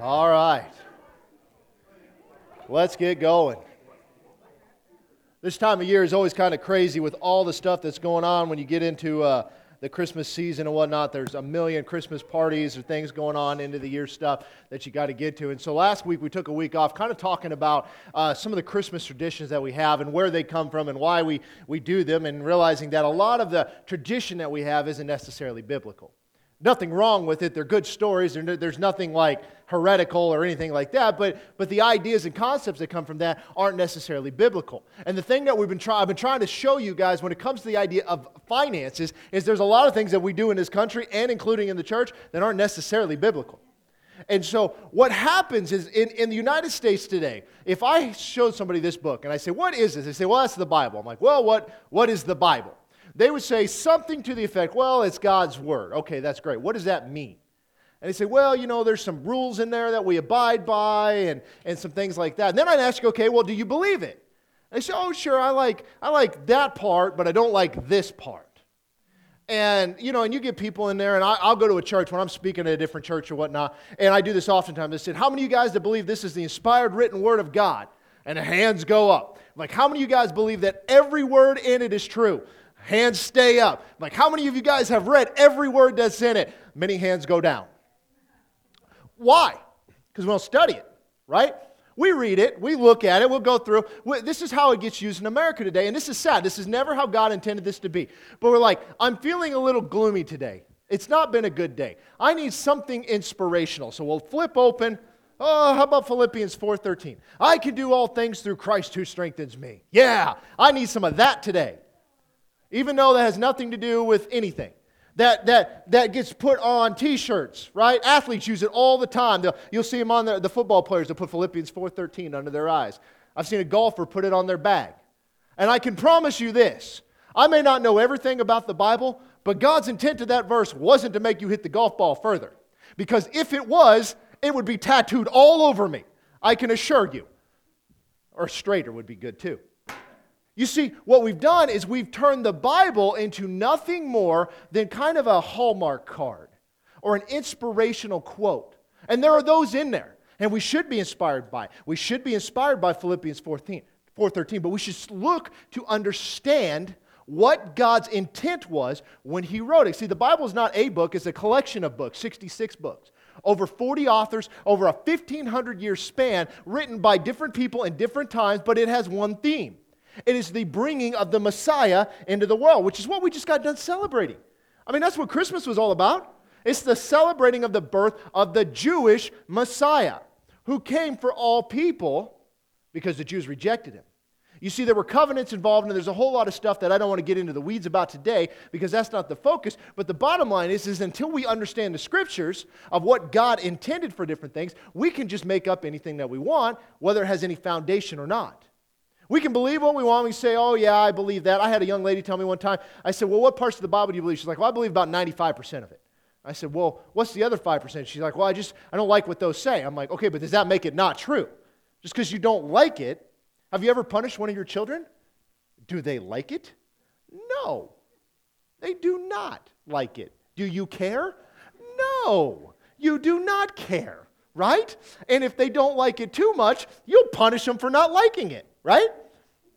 All right. Let's get going. This time of year is always kind of crazy with all the stuff that's going on when you get into uh, the Christmas season and whatnot. There's a million Christmas parties or things going on into the year stuff that you got to get to. And so last week we took a week off, kind of talking about uh, some of the Christmas traditions that we have and where they come from and why we, we do them, and realizing that a lot of the tradition that we have isn't necessarily biblical. Nothing wrong with it. They're good stories. There's nothing like heretical or anything like that. But, but the ideas and concepts that come from that aren't necessarily biblical. And the thing that we've been trying, I've been trying to show you guys when it comes to the idea of finances is there's a lot of things that we do in this country and including in the church that aren't necessarily biblical. And so, what happens is in, in the United States today, if I showed somebody this book and I say, What is this? They say, Well, that's the Bible. I'm like, Well, what, what is the Bible? They would say something to the effect, well, it's God's word. Okay, that's great. What does that mean? And they say, well, you know, there's some rules in there that we abide by and, and some things like that. And then I'd ask, okay, well, do you believe it? And they say, oh, sure, I like, I like that part, but I don't like this part. And, you know, and you get people in there, and I, will go to a church when I'm speaking at a different church or whatnot, and I do this oftentimes. I said, how many of you guys that believe this is the inspired written word of God? And the hands go up. Like, how many of you guys believe that every word in it is true? Hands stay up. Like, how many of you guys have read every word that's in it? Many hands go down. Why? Because we don't study it, right? We read it, we look at it, we'll go through. This is how it gets used in America today, and this is sad. This is never how God intended this to be. But we're like, I'm feeling a little gloomy today. It's not been a good day. I need something inspirational. So we'll flip open. Oh, how about Philippians 4:13? I can do all things through Christ who strengthens me. Yeah, I need some of that today even though that has nothing to do with anything. That, that, that gets put on t-shirts, right? Athletes use it all the time. They'll, you'll see them on the, the football players. They'll put Philippians 4.13 under their eyes. I've seen a golfer put it on their bag. And I can promise you this. I may not know everything about the Bible, but God's intent to that verse wasn't to make you hit the golf ball further. Because if it was, it would be tattooed all over me. I can assure you. Or straighter would be good too. You see, what we've done is we've turned the Bible into nothing more than kind of a Hallmark card or an inspirational quote. And there are those in there. And we should be inspired by. We should be inspired by Philippians 14, 4:13, but we should look to understand what God's intent was when he wrote it. See, the Bible is not a book, it's a collection of books, 66 books. Over 40 authors, over a 1500 year span, written by different people in different times, but it has one theme. It is the bringing of the Messiah into the world, which is what we just got done celebrating. I mean, that's what Christmas was all about. It's the celebrating of the birth of the Jewish Messiah who came for all people because the Jews rejected him. You see, there were covenants involved, and there's a whole lot of stuff that I don't want to get into the weeds about today because that's not the focus. But the bottom line is, is until we understand the scriptures of what God intended for different things, we can just make up anything that we want, whether it has any foundation or not. We can believe what we want. We say, oh, yeah, I believe that. I had a young lady tell me one time, I said, well, what parts of the Bible do you believe? She's like, well, I believe about 95% of it. I said, well, what's the other 5%? She's like, well, I just, I don't like what those say. I'm like, okay, but does that make it not true? Just because you don't like it, have you ever punished one of your children? Do they like it? No. They do not like it. Do you care? No. You do not care, right? And if they don't like it too much, you'll punish them for not liking it right?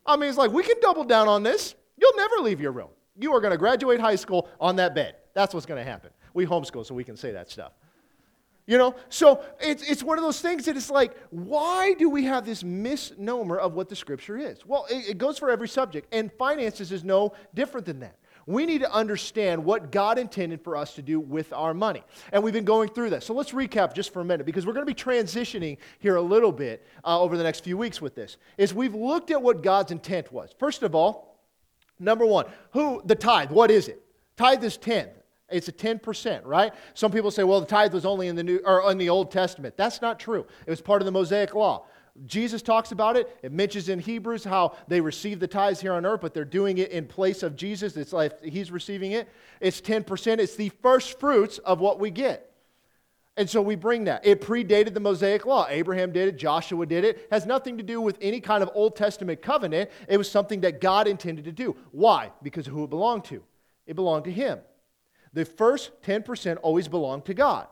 I mean, it's like, we can double down on this. You'll never leave your room. You are going to graduate high school on that bed. That's what's going to happen. We homeschool, so we can say that stuff. You know, so it's, it's one of those things that it's like, why do we have this misnomer of what the scripture is? Well, it, it goes for every subject, and finances is no different than that we need to understand what God intended for us to do with our money. And we've been going through that. So let's recap just for a minute because we're going to be transitioning here a little bit uh, over the next few weeks with this. Is we've looked at what God's intent was. First of all, number one, who the tithe, what is it? Tithe is 10. It's a 10%, right? Some people say, well, the tithe was only in the New or in the Old Testament. That's not true. It was part of the Mosaic law. Jesus talks about it. It mentions in Hebrews how they receive the tithes here on earth, but they're doing it in place of Jesus. It's like he's receiving it. It's 10%. It's the first fruits of what we get. And so we bring that. It predated the Mosaic law. Abraham did it, Joshua did it. it. Has nothing to do with any kind of Old Testament covenant. It was something that God intended to do. Why? Because of who it belonged to. It belonged to him. The first 10% always belonged to God.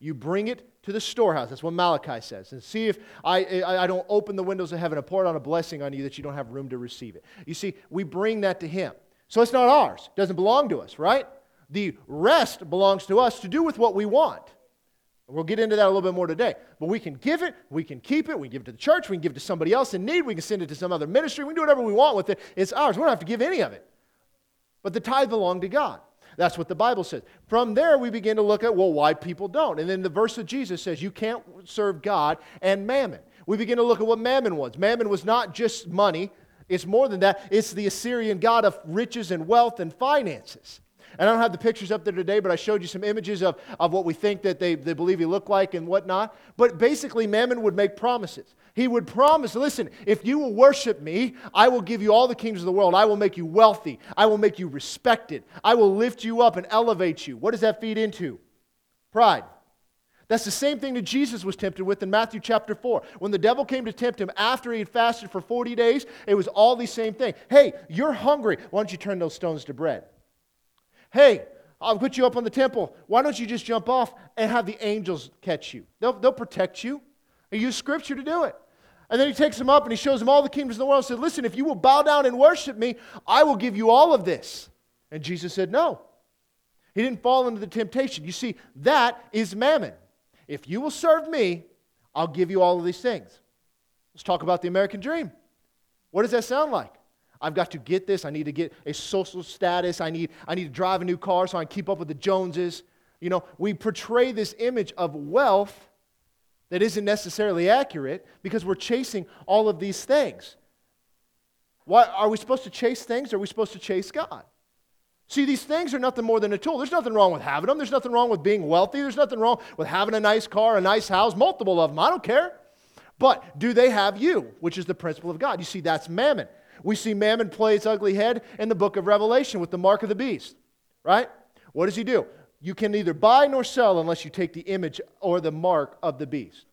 You bring it to the storehouse. That's what Malachi says. And see if I, I, I don't open the windows of heaven and pour out a blessing on you that you don't have room to receive it. You see, we bring that to Him. So it's not ours, it doesn't belong to us, right? The rest belongs to us to do with what we want. We'll get into that a little bit more today. But we can give it, we can keep it, we can give it to the church, we can give it to somebody else in need, we can send it to some other ministry, we can do whatever we want with it. It's ours. We don't have to give any of it. But the tithe belonged to God. That's what the Bible says. From there, we begin to look at, well, why people don't. And then the verse of Jesus says, you can't serve God and mammon. We begin to look at what mammon was. Mammon was not just money, it's more than that. It's the Assyrian god of riches and wealth and finances. And I don't have the pictures up there today, but I showed you some images of, of what we think that they, they believe he looked like and whatnot. But basically, Mammon would make promises. He would promise, listen, if you will worship me, I will give you all the kingdoms of the world. I will make you wealthy. I will make you respected. I will lift you up and elevate you. What does that feed into? Pride. That's the same thing that Jesus was tempted with in Matthew chapter 4. When the devil came to tempt him after he had fasted for 40 days, it was all the same thing. Hey, you're hungry. Why don't you turn those stones to bread? Hey, I'll put you up on the temple. Why don't you just jump off and have the angels catch you? They'll, they'll protect you. And use scripture to do it. And then he takes them up and he shows them all the kingdoms of the world and said, Listen, if you will bow down and worship me, I will give you all of this. And Jesus said, No. He didn't fall into the temptation. You see, that is mammon. If you will serve me, I'll give you all of these things. Let's talk about the American dream. What does that sound like? I've got to get this. I need to get a social status. I need, I need to drive a new car so I can keep up with the Joneses. You know, we portray this image of wealth that isn't necessarily accurate because we're chasing all of these things. Why, are we supposed to chase things or are we supposed to chase God? See, these things are nothing more than a tool. There's nothing wrong with having them. There's nothing wrong with being wealthy. There's nothing wrong with having a nice car, a nice house, multiple of them. I don't care. But do they have you, which is the principle of God? You see, that's mammon. We see Mammon play its ugly head in the book of Revelation with the mark of the beast, right? What does he do? You can neither buy nor sell unless you take the image or the mark of the beast.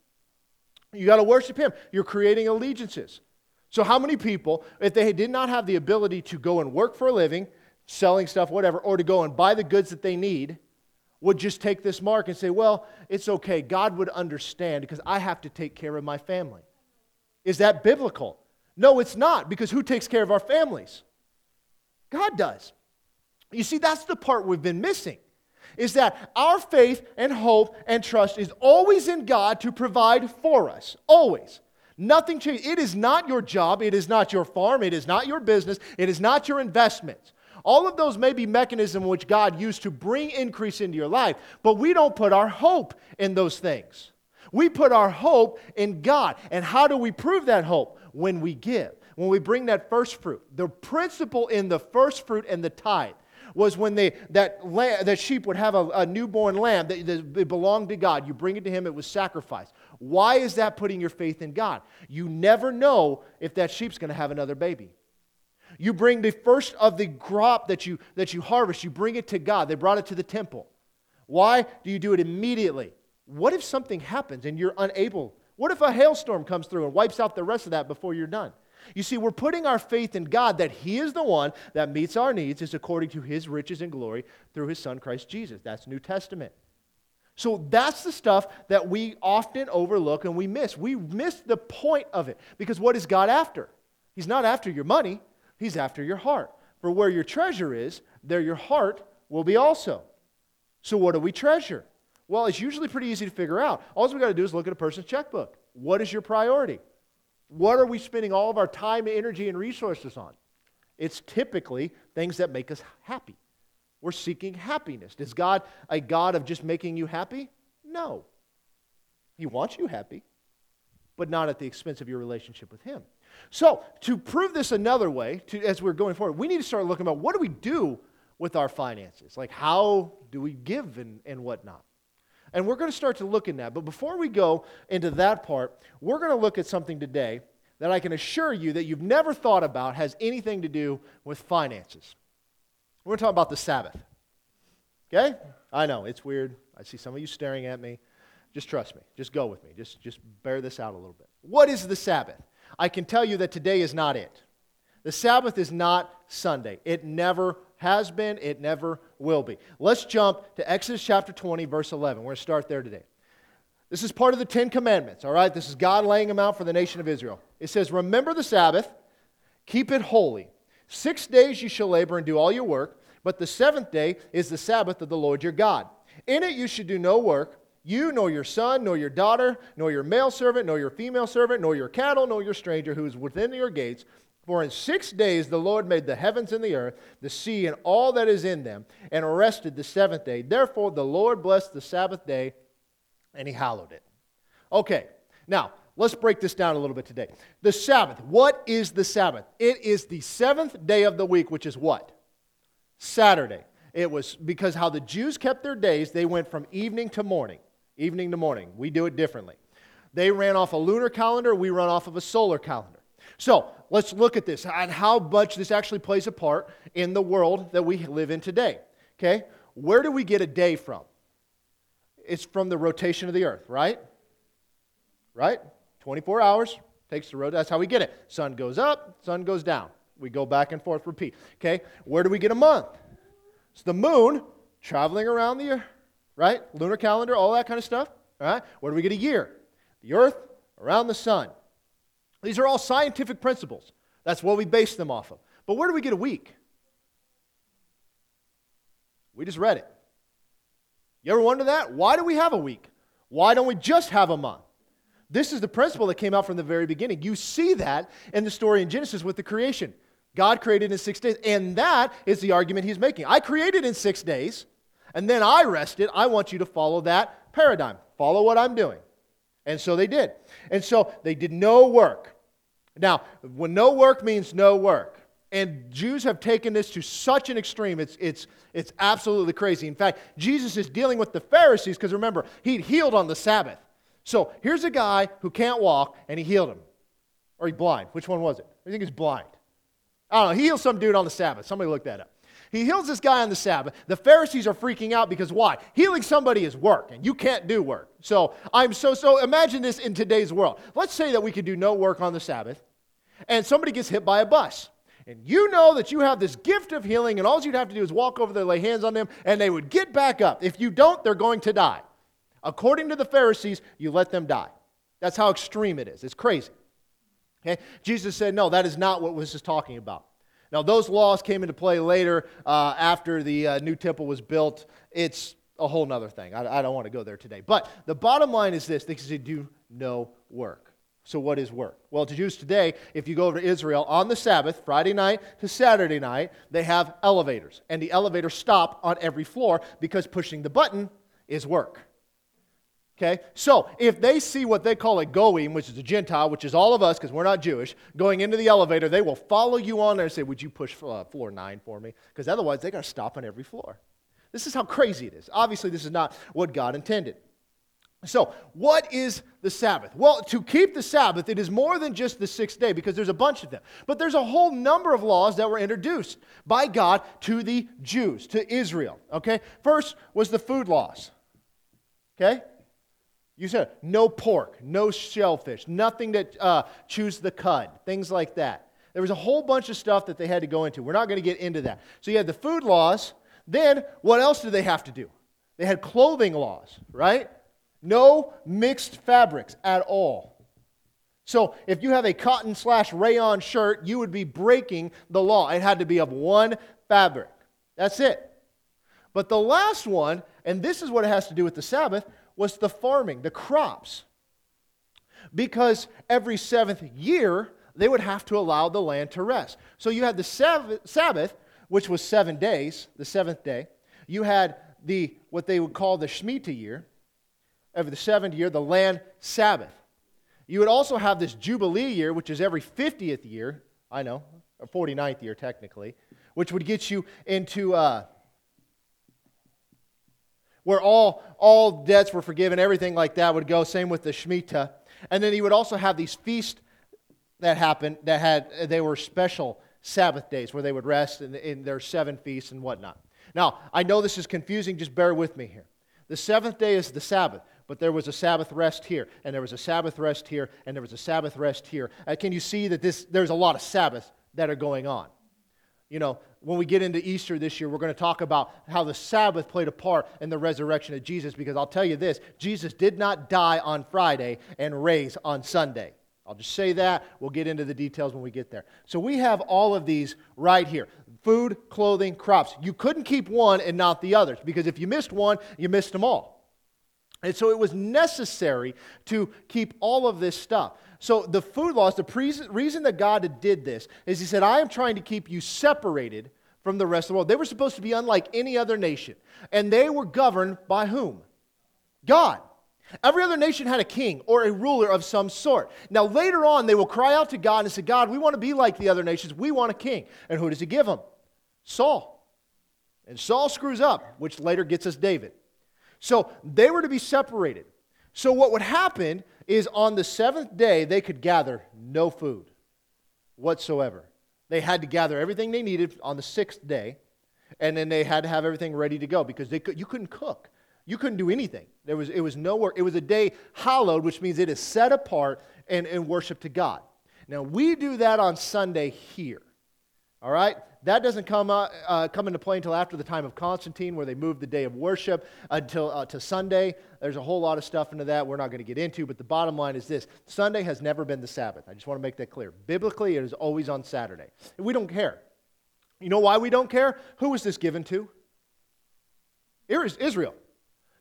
You got to worship him. You're creating allegiances. So, how many people, if they did not have the ability to go and work for a living, selling stuff, whatever, or to go and buy the goods that they need, would just take this mark and say, Well, it's okay. God would understand because I have to take care of my family. Is that biblical? No, it's not, because who takes care of our families? God does. You see, that's the part we've been missing. Is that our faith and hope and trust is always in God to provide for us. Always. Nothing changes. It is not your job. It is not your farm. It is not your business. It is not your investments. All of those may be mechanisms which God used to bring increase into your life, but we don't put our hope in those things. We put our hope in God. And how do we prove that hope? when we give, when we bring that first fruit. The principle in the first fruit and the tithe was when they, that, that sheep would have a, a newborn lamb that, that belonged to God. You bring it to Him, it was sacrificed. Why is that putting your faith in God? You never know if that sheep's going to have another baby. You bring the first of the crop that you, that you harvest, you bring it to God. They brought it to the temple. Why do you do it immediately? What if something happens and you're unable what if a hailstorm comes through and wipes out the rest of that before you're done? You see, we're putting our faith in God that He is the one that meets our needs, is according to His riches and glory through His Son, Christ Jesus. That's New Testament. So that's the stuff that we often overlook and we miss. We miss the point of it because what is God after? He's not after your money, He's after your heart. For where your treasure is, there your heart will be also. So, what do we treasure? Well, it's usually pretty easy to figure out. All we got to do is look at a person's checkbook. What is your priority? What are we spending all of our time, energy, and resources on? It's typically things that make us happy. We're seeking happiness. Is God a God of just making you happy? No. He wants you happy, but not at the expense of your relationship with Him. So, to prove this another way, to, as we're going forward, we need to start looking about what do we do with our finances? Like, how do we give and, and whatnot? And we're going to start to look in that. But before we go into that part, we're going to look at something today that I can assure you that you've never thought about has anything to do with finances. We're going to talk about the Sabbath. Okay? I know, it's weird. I see some of you staring at me. Just trust me. Just go with me. Just, just bear this out a little bit. What is the Sabbath? I can tell you that today is not it. The Sabbath is not Sunday. It never has been, it never will be. Let's jump to Exodus chapter 20, verse 11. We're going to start there today. This is part of the Ten Commandments, all right? This is God laying them out for the nation of Israel. It says, Remember the Sabbath, keep it holy. Six days you shall labor and do all your work, but the seventh day is the Sabbath of the Lord your God. In it you should do no work, you, nor your son, nor your daughter, nor your male servant, nor your female servant, nor your cattle, nor your stranger who is within your gates. For in six days the Lord made the heavens and the earth, the sea, and all that is in them, and rested the seventh day. Therefore the Lord blessed the Sabbath day, and he hallowed it. Okay, now let's break this down a little bit today. The Sabbath. What is the Sabbath? It is the seventh day of the week, which is what? Saturday. It was because how the Jews kept their days, they went from evening to morning evening to morning. We do it differently. They ran off a lunar calendar, we run off of a solar calendar. So let's look at this and how much this actually plays a part in the world that we live in today. Okay? Where do we get a day from? It's from the rotation of the earth, right? Right? 24 hours takes the road. That's how we get it. Sun goes up, sun goes down. We go back and forth, repeat. Okay? Where do we get a month? It's the moon traveling around the earth right? Lunar calendar, all that kind of stuff. All right? Where do we get a year? The earth around the sun. These are all scientific principles. That's what we base them off of. But where do we get a week? We just read it. You ever wonder that? Why do we have a week? Why don't we just have a month? This is the principle that came out from the very beginning. You see that in the story in Genesis with the creation. God created in six days, and that is the argument he's making. I created in six days, and then I rested. I want you to follow that paradigm. Follow what I'm doing. And so they did. And so they did no work. Now, when no work means no work, and Jews have taken this to such an extreme, it's, it's, it's absolutely crazy. In fact, Jesus is dealing with the Pharisees because remember, he'd healed on the Sabbath. So here's a guy who can't walk, and he healed him. Or he blind. Which one was it? I think he's blind. I don't know. He healed some dude on the Sabbath. Somebody look that up. He heals this guy on the Sabbath. The Pharisees are freaking out because why? Healing somebody is work, and you can't do work. So I'm so so imagine this in today's world. Let's say that we could do no work on the Sabbath, and somebody gets hit by a bus. And you know that you have this gift of healing, and all you'd have to do is walk over there, lay hands on them, and they would get back up. If you don't, they're going to die. According to the Pharisees, you let them die. That's how extreme it is. It's crazy. Okay? Jesus said, No, that is not what this is talking about. Now, those laws came into play later uh, after the uh, new temple was built. It's a whole other thing. I, I don't want to go there today. But the bottom line is this they say, do no work. So, what is work? Well, to Jews today, if you go over to Israel on the Sabbath, Friday night to Saturday night, they have elevators. And the elevators stop on every floor because pushing the button is work. Okay? So if they see what they call a goyim, which is a Gentile, which is all of us because we're not Jewish, going into the elevator, they will follow you on there and say, Would you push uh, floor nine for me? Because otherwise, they're going to stop on every floor. This is how crazy it is. Obviously, this is not what God intended. So, what is the Sabbath? Well, to keep the Sabbath, it is more than just the sixth day because there's a bunch of them. But there's a whole number of laws that were introduced by God to the Jews, to Israel. Okay? First was the food laws. Okay? You said no pork, no shellfish, nothing that uh, chews the cud, things like that. There was a whole bunch of stuff that they had to go into. We're not going to get into that. So you had the food laws. Then what else did they have to do? They had clothing laws, right? No mixed fabrics at all. So if you have a cotton slash rayon shirt, you would be breaking the law. It had to be of one fabric. That's it. But the last one, and this is what it has to do with the Sabbath, was the farming, the crops. Because every seventh year, they would have to allow the land to rest. So you had the Sabbath, which was seven days, the seventh day. You had the what they would call the Shemitah year, of the seventh year, the land Sabbath. You would also have this Jubilee year, which is every 50th year, I know, or 49th year technically, which would get you into uh, where all, all debts were forgiven, everything like that would go. Same with the Shemitah. And then he would also have these feasts that happened that had, they were special Sabbath days where they would rest in, in their seven feasts and whatnot. Now, I know this is confusing, just bear with me here. The seventh day is the Sabbath, but there was a Sabbath rest here, and there was a Sabbath rest here, and there was a Sabbath rest here. Uh, can you see that this, there's a lot of Sabbaths that are going on? You know, when we get into Easter this year, we're going to talk about how the Sabbath played a part in the resurrection of Jesus because I'll tell you this Jesus did not die on Friday and raise on Sunday. I'll just say that. We'll get into the details when we get there. So we have all of these right here food, clothing, crops. You couldn't keep one and not the others because if you missed one, you missed them all. And so it was necessary to keep all of this stuff. So the food laws, the pre- reason that God did this is He said, I am trying to keep you separated from the rest of the world. They were supposed to be unlike any other nation. And they were governed by whom? God. Every other nation had a king or a ruler of some sort. Now, later on, they will cry out to God and say, God, we want to be like the other nations. We want a king. And who does he give them? Saul. And Saul screws up, which later gets us David. So they were to be separated. So, what would happen is on the seventh day, they could gather no food whatsoever. They had to gather everything they needed on the sixth day, and then they had to have everything ready to go because they could, you couldn't cook. You couldn't do anything. There was, it was nowhere. It was a day hallowed, which means it is set apart and, and worship to God. Now, we do that on Sunday here. All right? That doesn't come, uh, uh, come into play until after the time of Constantine, where they moved the day of worship until uh, to Sunday. There's a whole lot of stuff into that we're not going to get into, but the bottom line is this Sunday has never been the Sabbath. I just want to make that clear. Biblically, it is always on Saturday. We don't care. You know why we don't care? Who was this given to? Israel.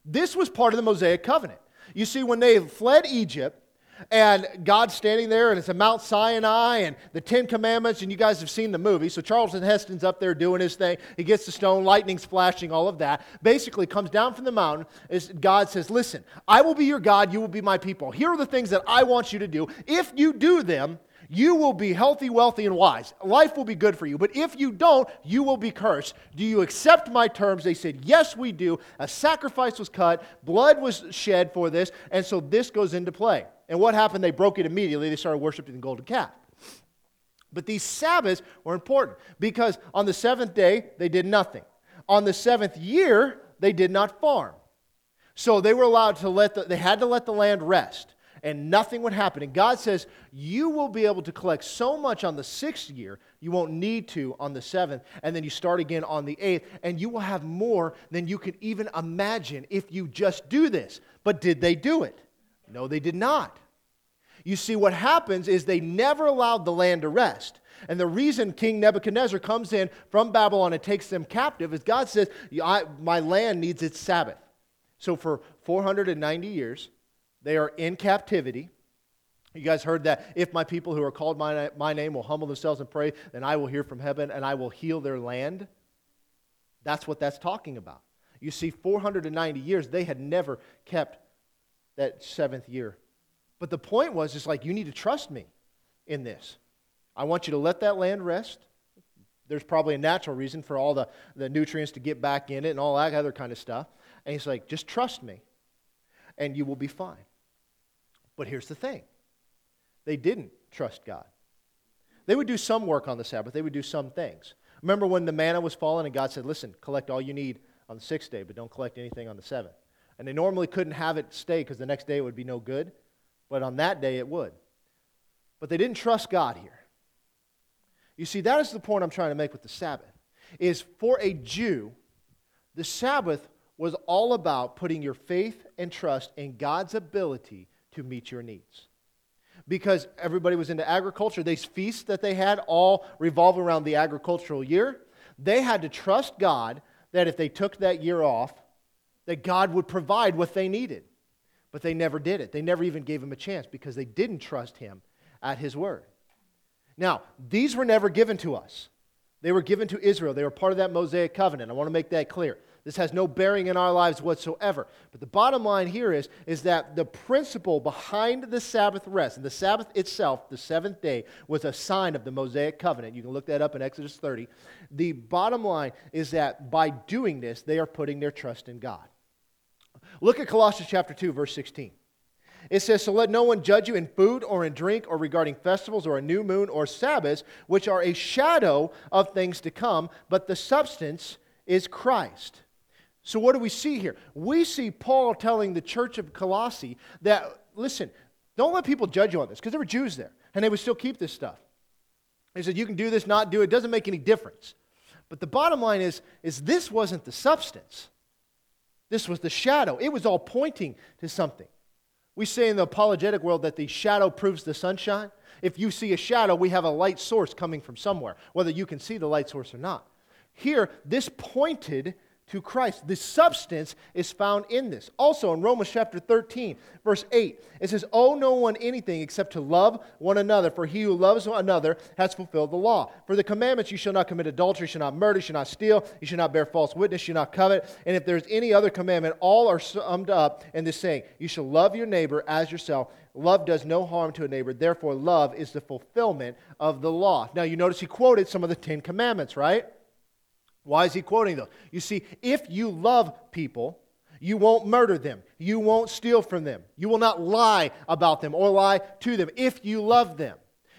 This was part of the Mosaic covenant. You see, when they fled Egypt, and God's standing there, and it's a Mount Sinai, and the Ten Commandments, and you guys have seen the movie. So Charlton Heston's up there doing his thing. He gets the stone, lightning's flashing, all of that. Basically, comes down from the mountain. Is God says, "Listen, I will be your God. You will be my people. Here are the things that I want you to do. If you do them, you will be healthy, wealthy, and wise. Life will be good for you. But if you don't, you will be cursed. Do you accept my terms? They said, Yes, we do. A sacrifice was cut, blood was shed for this, and so this goes into play. And what happened? They broke it immediately. They started worshiping the golden calf. But these Sabbaths were important because on the seventh day, they did nothing. On the seventh year, they did not farm. So they were allowed to let the, they had to let the land rest and nothing would happen. And God says, You will be able to collect so much on the sixth year, you won't need to on the seventh. And then you start again on the eighth, and you will have more than you can even imagine if you just do this. But did they do it? No, they did not. You see, what happens is they never allowed the land to rest. And the reason King Nebuchadnezzar comes in from Babylon and takes them captive is God says, My land needs its Sabbath. So for 490 years, they are in captivity. You guys heard that if my people who are called my, my name will humble themselves and pray, then I will hear from heaven and I will heal their land. That's what that's talking about. You see, 490 years, they had never kept that seventh year. But the point was, it's like, you need to trust me in this. I want you to let that land rest. There's probably a natural reason for all the, the nutrients to get back in it and all that other kind of stuff. And he's like, just trust me, and you will be fine. But here's the thing they didn't trust God. They would do some work on the Sabbath, they would do some things. Remember when the manna was falling and God said, Listen, collect all you need on the sixth day, but don't collect anything on the seventh. And they normally couldn't have it stay because the next day it would be no good, but on that day it would. But they didn't trust God here. You see, that is the point I'm trying to make with the Sabbath. Is for a Jew, the Sabbath was all about putting your faith and trust in God's ability to meet your needs. Because everybody was into agriculture, these feasts that they had all revolve around the agricultural year. They had to trust God that if they took that year off, that God would provide what they needed. But they never did it. They never even gave him a chance because they didn't trust him at his word. Now, these were never given to us. They were given to Israel. They were part of that Mosaic covenant. I want to make that clear. This has no bearing in our lives whatsoever. But the bottom line here is, is that the principle behind the Sabbath rest, and the Sabbath itself, the seventh day, was a sign of the Mosaic covenant. You can look that up in Exodus 30. The bottom line is that by doing this, they are putting their trust in God. Look at Colossians chapter 2, verse 16. It says, So let no one judge you in food or in drink or regarding festivals or a new moon or Sabbaths, which are a shadow of things to come, but the substance is Christ. So, what do we see here? We see Paul telling the church of Colossae that, listen, don't let people judge you on this, because there were Jews there, and they would still keep this stuff. He said, You can do this, not do it, it doesn't make any difference. But the bottom line is, is this wasn't the substance. This was the shadow. It was all pointing to something. We say in the apologetic world that the shadow proves the sunshine. If you see a shadow, we have a light source coming from somewhere, whether you can see the light source or not. Here, this pointed to Christ. The substance is found in this. Also, in Romans chapter 13, verse 8, it says, Owe no one anything except to love one another, for he who loves another has fulfilled the law. For the commandments, you shall not commit adultery, you shall not murder, you shall not steal, you shall not bear false witness, you shall not covet. And if there's any other commandment, all are summed up in this saying, You shall love your neighbor as yourself. Love does no harm to a neighbor. Therefore, love is the fulfillment of the law. Now, you notice he quoted some of the Ten Commandments, right? Why is he quoting those? You see, if you love people, you won't murder them. You won't steal from them. You will not lie about them or lie to them if you love them.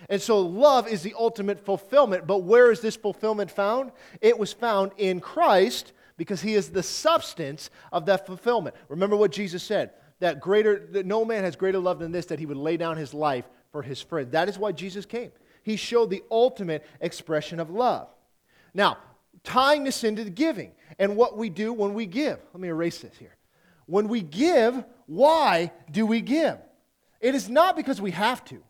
And so love is the ultimate fulfillment. But where is this fulfillment found? It was found in Christ because he is the substance of that fulfillment. Remember what Jesus said that greater that no man has greater love than this that he would lay down his life for his friend. That is why Jesus came. He showed the ultimate expression of love. Now, tying this into the giving and what we do when we give. Let me erase this here. When we give, why do we give? It is not because we have to.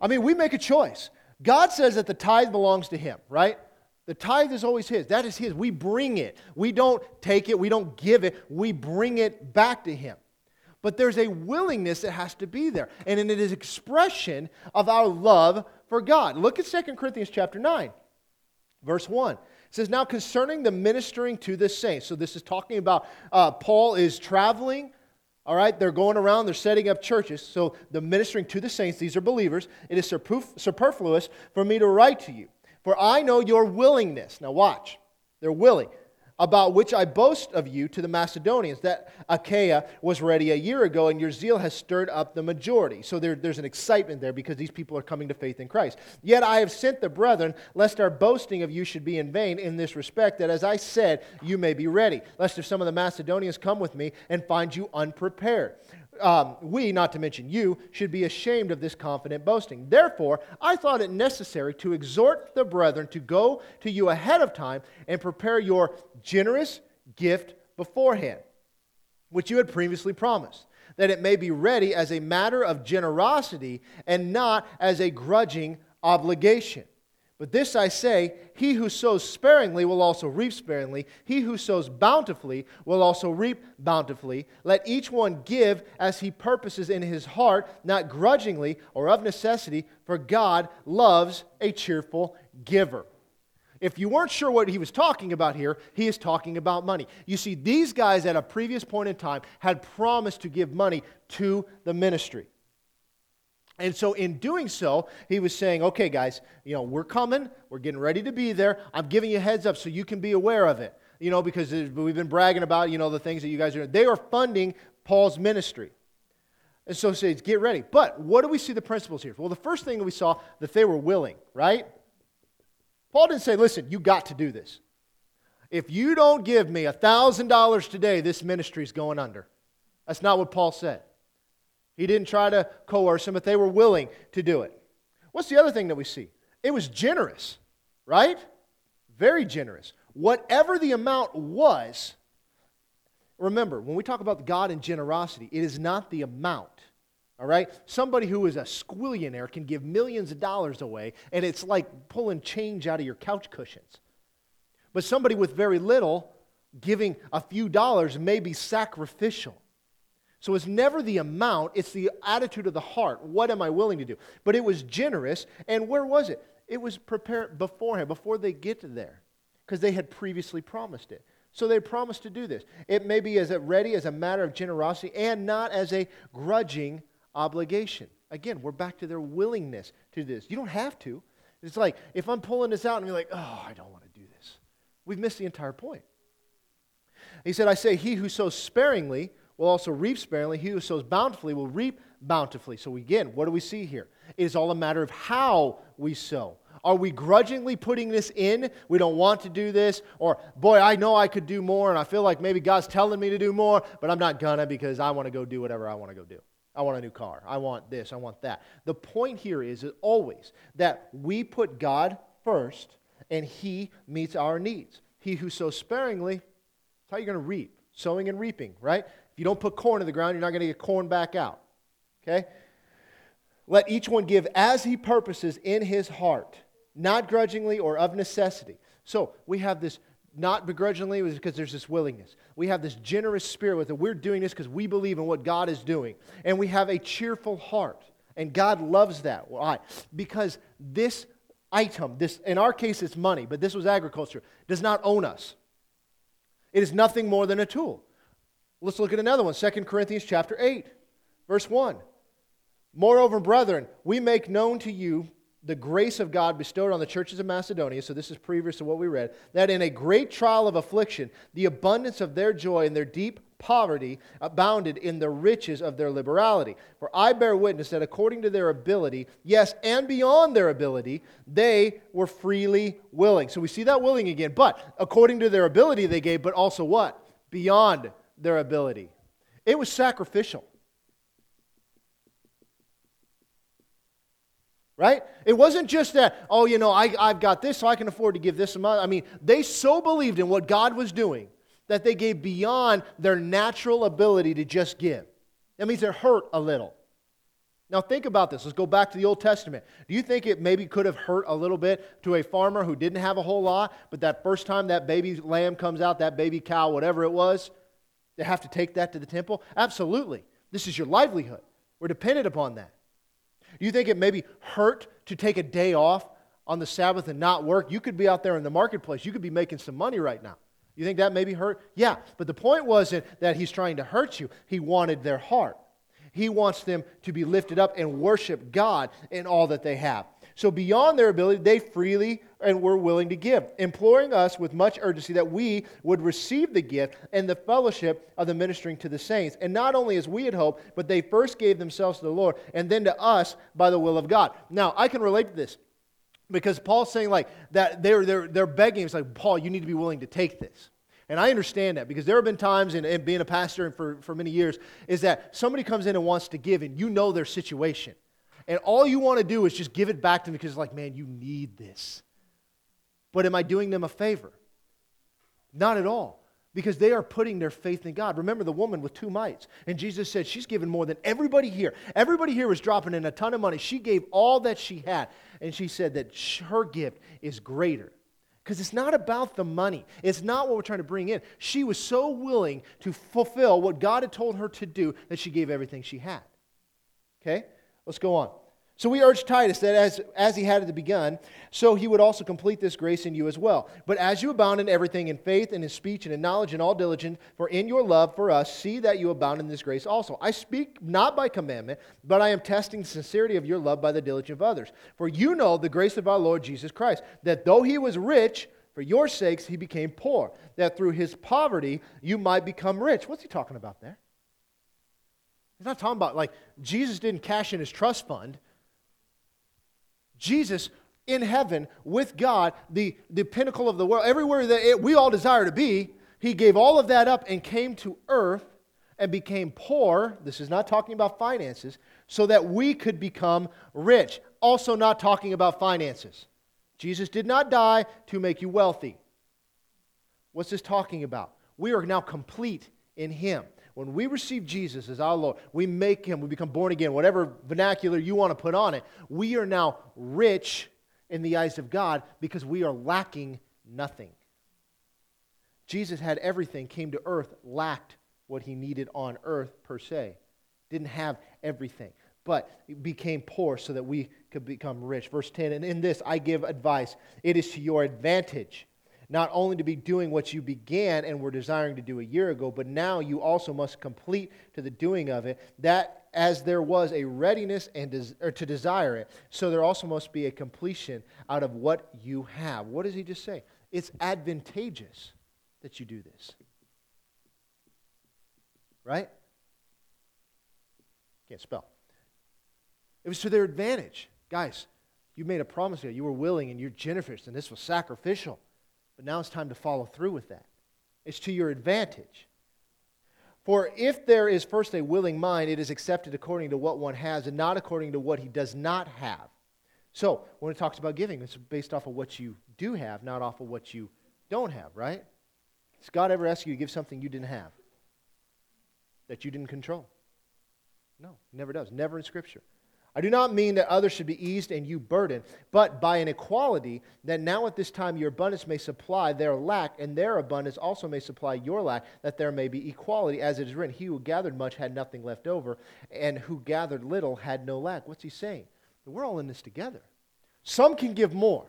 I mean, we make a choice. God says that the tithe belongs to Him, right? The tithe is always His. That is His. We bring it. We don't take it. We don't give it. We bring it back to Him. But there's a willingness that has to be there. And it is expression of our love for God. Look at 2 Corinthians chapter 9. Verse 1 it says, Now concerning the ministering to the saints. So this is talking about uh, Paul is traveling. All right, they're going around, they're setting up churches. So the ministering to the saints, these are believers. It is superfluous for me to write to you. For I know your willingness. Now watch. They're willing about which I boast of you to the Macedonians, that Achaia was ready a year ago, and your zeal has stirred up the majority. So there, there's an excitement there because these people are coming to faith in Christ. Yet I have sent the brethren, lest our boasting of you should be in vain in this respect, that as I said, you may be ready, lest if some of the Macedonians come with me and find you unprepared um, we, not to mention you, should be ashamed of this confident boasting. Therefore, I thought it necessary to exhort the brethren to go to you ahead of time and prepare your generous gift beforehand, which you had previously promised, that it may be ready as a matter of generosity and not as a grudging obligation. But this I say he who sows sparingly will also reap sparingly. He who sows bountifully will also reap bountifully. Let each one give as he purposes in his heart, not grudgingly or of necessity, for God loves a cheerful giver. If you weren't sure what he was talking about here, he is talking about money. You see, these guys at a previous point in time had promised to give money to the ministry. And so, in doing so, he was saying, okay, guys, you know, we're coming. We're getting ready to be there. I'm giving you heads up so you can be aware of it, you know, because we've been bragging about, you know, the things that you guys are doing. They are funding Paul's ministry. And so, says, get ready. But what do we see the principles here? Well, the first thing we saw that they were willing, right? Paul didn't say, listen, you got to do this. If you don't give me $1,000 today, this ministry is going under. That's not what Paul said. He didn't try to coerce them, but they were willing to do it. What's the other thing that we see? It was generous, right? Very generous. Whatever the amount was, remember, when we talk about God and generosity, it is not the amount. All right? Somebody who is a squillionaire can give millions of dollars away, and it's like pulling change out of your couch cushions. But somebody with very little giving a few dollars may be sacrificial. So it's never the amount, it's the attitude of the heart. What am I willing to do? But it was generous. And where was it? It was prepared beforehand, before they get there, because they had previously promised it. So they promised to do this. It may be as ready as a matter of generosity and not as a grudging obligation. Again, we're back to their willingness to do this. You don't have to. It's like if I'm pulling this out and you're like, oh, I don't want to do this. We've missed the entire point. He said, I say, he who sows sparingly will also reap sparingly. He who sows bountifully will reap bountifully. So, again, what do we see here? It is all a matter of how we sow. Are we grudgingly putting this in? We don't want to do this. Or, boy, I know I could do more, and I feel like maybe God's telling me to do more, but I'm not gonna because I want to go do whatever I want to go do. I want a new car. I want this. I want that. The point here is always that we put God first and He meets our needs. He who sows sparingly, that's how you're going to reap. Sowing and reaping, right? If you don't put corn in the ground, you're not going to get corn back out. Okay? Let each one give as he purposes in his heart, not grudgingly or of necessity. So we have this not begrudgingly because there's this willingness. We have this generous spirit with it. We're doing this because we believe in what God is doing. And we have a cheerful heart. And God loves that. Why? Because this item, this in our case it's money, but this was agriculture, does not own us. It is nothing more than a tool. Let's look at another one. 2 Corinthians chapter 8, verse 1. Moreover, brethren, we make known to you the grace of God bestowed on the churches of Macedonia, so this is previous to what we read, that in a great trial of affliction, the abundance of their joy and their deep poverty abounded in the riches of their liberality. For I bear witness that according to their ability, yes, and beyond their ability, they were freely willing. So we see that willing again, but according to their ability they gave, but also what? Beyond their ability. It was sacrificial. right? It wasn't just that, oh, you know, I, I've got this, so I can afford to give this amount. I mean, they so believed in what God was doing that they gave beyond their natural ability to just give. That means they're hurt a little. Now, think about this. Let's go back to the Old Testament. Do you think it maybe could have hurt a little bit to a farmer who didn't have a whole lot, but that first time that baby lamb comes out, that baby cow, whatever it was, they have to take that to the temple? Absolutely. This is your livelihood. We're dependent upon that. Do you think it maybe hurt to take a day off on the Sabbath and not work? You could be out there in the marketplace. You could be making some money right now. You think that maybe hurt? Yeah, but the point wasn't that he's trying to hurt you. He wanted their heart. He wants them to be lifted up and worship God in all that they have. So, beyond their ability, they freely and were willing to give, imploring us with much urgency that we would receive the gift and the fellowship of the ministering to the saints. And not only as we had hoped, but they first gave themselves to the Lord and then to us by the will of God. Now, I can relate to this because Paul's saying, like, that they're, they're, they're begging. It's like, Paul, you need to be willing to take this. And I understand that because there have been times in, in being a pastor and for, for many years is that somebody comes in and wants to give and you know their situation. And all you want to do is just give it back to them because it's like, man, you need this. But am I doing them a favor? Not at all. Because they are putting their faith in God. Remember the woman with two mites. And Jesus said she's given more than everybody here. Everybody here was dropping in a ton of money. She gave all that she had. And she said that her gift is greater. Because it's not about the money. It's not what we're trying to bring in. She was so willing to fulfill what God had told her to do that she gave everything she had. Okay? Let's go on. So we urge Titus that as, as he had at the begun, so he would also complete this grace in you as well. But as you abound in everything, in faith and in speech and in knowledge and all diligence, for in your love for us, see that you abound in this grace also. I speak not by commandment, but I am testing the sincerity of your love by the diligence of others. For you know the grace of our Lord Jesus Christ, that though he was rich, for your sakes he became poor, that through his poverty you might become rich. What's he talking about there? He's not talking about like Jesus didn't cash in his trust fund. Jesus in heaven with God, the, the pinnacle of the world, everywhere that it, we all desire to be, he gave all of that up and came to earth and became poor. This is not talking about finances, so that we could become rich. Also, not talking about finances. Jesus did not die to make you wealthy. What's this talking about? We are now complete in him. When we receive Jesus as our Lord, we make him, we become born again, whatever vernacular you want to put on it, we are now rich in the eyes of God because we are lacking nothing. Jesus had everything, came to earth, lacked what he needed on earth per se. Didn't have everything, but became poor so that we could become rich. Verse 10 And in this I give advice, it is to your advantage not only to be doing what you began and were desiring to do a year ago, but now you also must complete to the doing of it, that as there was a readiness and des- or to desire it, so there also must be a completion out of what you have. What does he just say? It's advantageous that you do this. Right? Can't spell. It was to their advantage. Guys, you made a promise here. You were willing and you're generous, and this was sacrificial. But now it's time to follow through with that. It's to your advantage. For if there is first a willing mind, it is accepted according to what one has and not according to what he does not have. So, when it talks about giving, it's based off of what you do have, not off of what you don't have, right? Has God ever asked you to give something you didn't have? That you didn't control? No, never does. Never in Scripture. I do not mean that others should be eased and you burdened, but by an equality, that now at this time your abundance may supply their lack, and their abundance also may supply your lack, that there may be equality. As it is written, He who gathered much had nothing left over, and who gathered little had no lack. What's he saying? We're all in this together. Some can give more,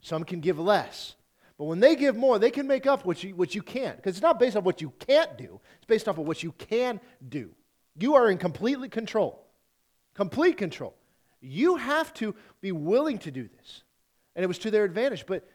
some can give less. But when they give more, they can make up what you, what you can't. Because it's not based on what you can't do, it's based off of what you can do. You are in completely control. Complete control. You have to be willing to do this. And it was to their advantage. But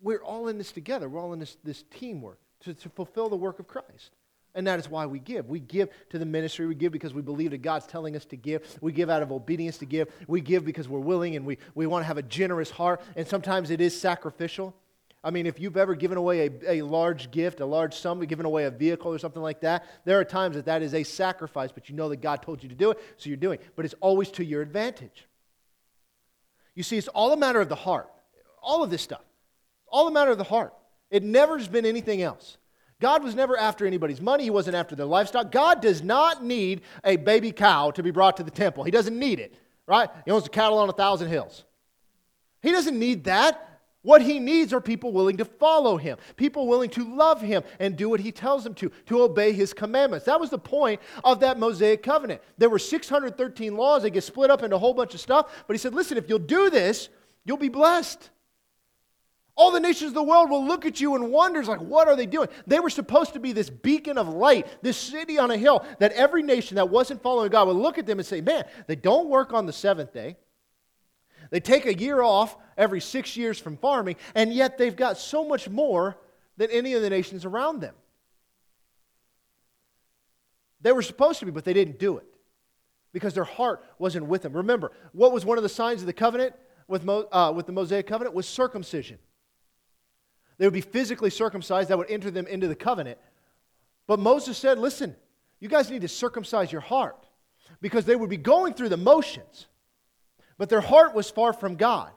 we're all in this together. We're all in this, this teamwork to, to fulfill the work of Christ. And that is why we give. We give to the ministry. We give because we believe that God's telling us to give. We give out of obedience to give. We give because we're willing and we, we want to have a generous heart. And sometimes it is sacrificial. I mean, if you've ever given away a, a large gift, a large sum, given away a vehicle or something like that, there are times that that is a sacrifice, but you know that God told you to do it, so you're doing it. But it's always to your advantage. You see, it's all a matter of the heart. All of this stuff. All a matter of the heart. It never has been anything else. God was never after anybody's money. He wasn't after their livestock. God does not need a baby cow to be brought to the temple. He doesn't need it, right? He owns the cattle on a thousand hills. He doesn't need that. What he needs are people willing to follow him, people willing to love him and do what he tells them to, to obey his commandments. That was the point of that Mosaic covenant. There were 613 laws, they get split up into a whole bunch of stuff, but he said, listen, if you'll do this, you'll be blessed. All the nations of the world will look at you and wonders like, what are they doing? They were supposed to be this beacon of light, this city on a hill that every nation that wasn't following God would look at them and say, man, they don't work on the seventh day. They take a year off every six years from farming, and yet they've got so much more than any of the nations around them. They were supposed to be, but they didn't do it because their heart wasn't with them. Remember, what was one of the signs of the covenant with, Mo, uh, with the Mosaic covenant was circumcision. They would be physically circumcised, that would enter them into the covenant. But Moses said, listen, you guys need to circumcise your heart because they would be going through the motions but their heart was far from God.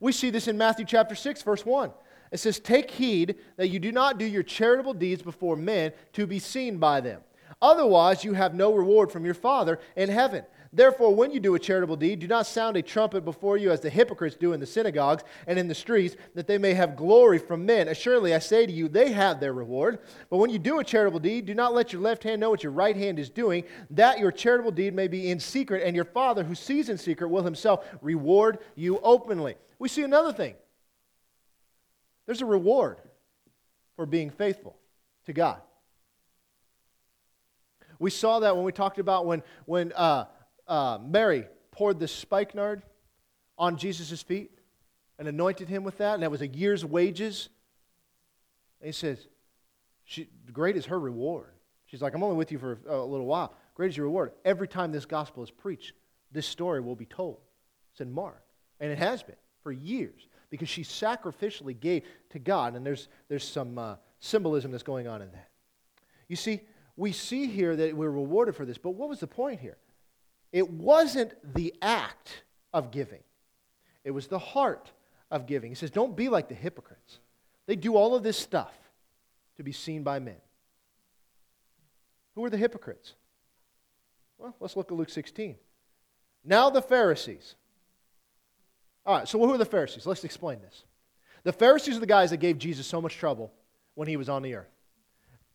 We see this in Matthew chapter 6, verse 1. It says, Take heed that you do not do your charitable deeds before men to be seen by them. Otherwise, you have no reward from your Father in heaven. Therefore, when you do a charitable deed, do not sound a trumpet before you as the hypocrites do in the synagogues and in the streets, that they may have glory from men. Assuredly, I say to you, they have their reward. But when you do a charitable deed, do not let your left hand know what your right hand is doing, that your charitable deed may be in secret, and your Father who sees in secret will himself reward you openly. We see another thing there's a reward for being faithful to God. We saw that when we talked about when, when uh, uh, Mary poured the spikenard on Jesus' feet and anointed him with that, and that was a year's wages. And he says, she, Great is her reward. She's like, I'm only with you for a, a little while. Great is your reward. Every time this gospel is preached, this story will be told. It's in Mark. And it has been for years because she sacrificially gave to God. And there's, there's some uh, symbolism that's going on in that. You see, we see here that we're rewarded for this, but what was the point here? It wasn't the act of giving, it was the heart of giving. He says, Don't be like the hypocrites. They do all of this stuff to be seen by men. Who are the hypocrites? Well, let's look at Luke 16. Now the Pharisees. All right, so who are the Pharisees? Let's explain this. The Pharisees are the guys that gave Jesus so much trouble when he was on the earth.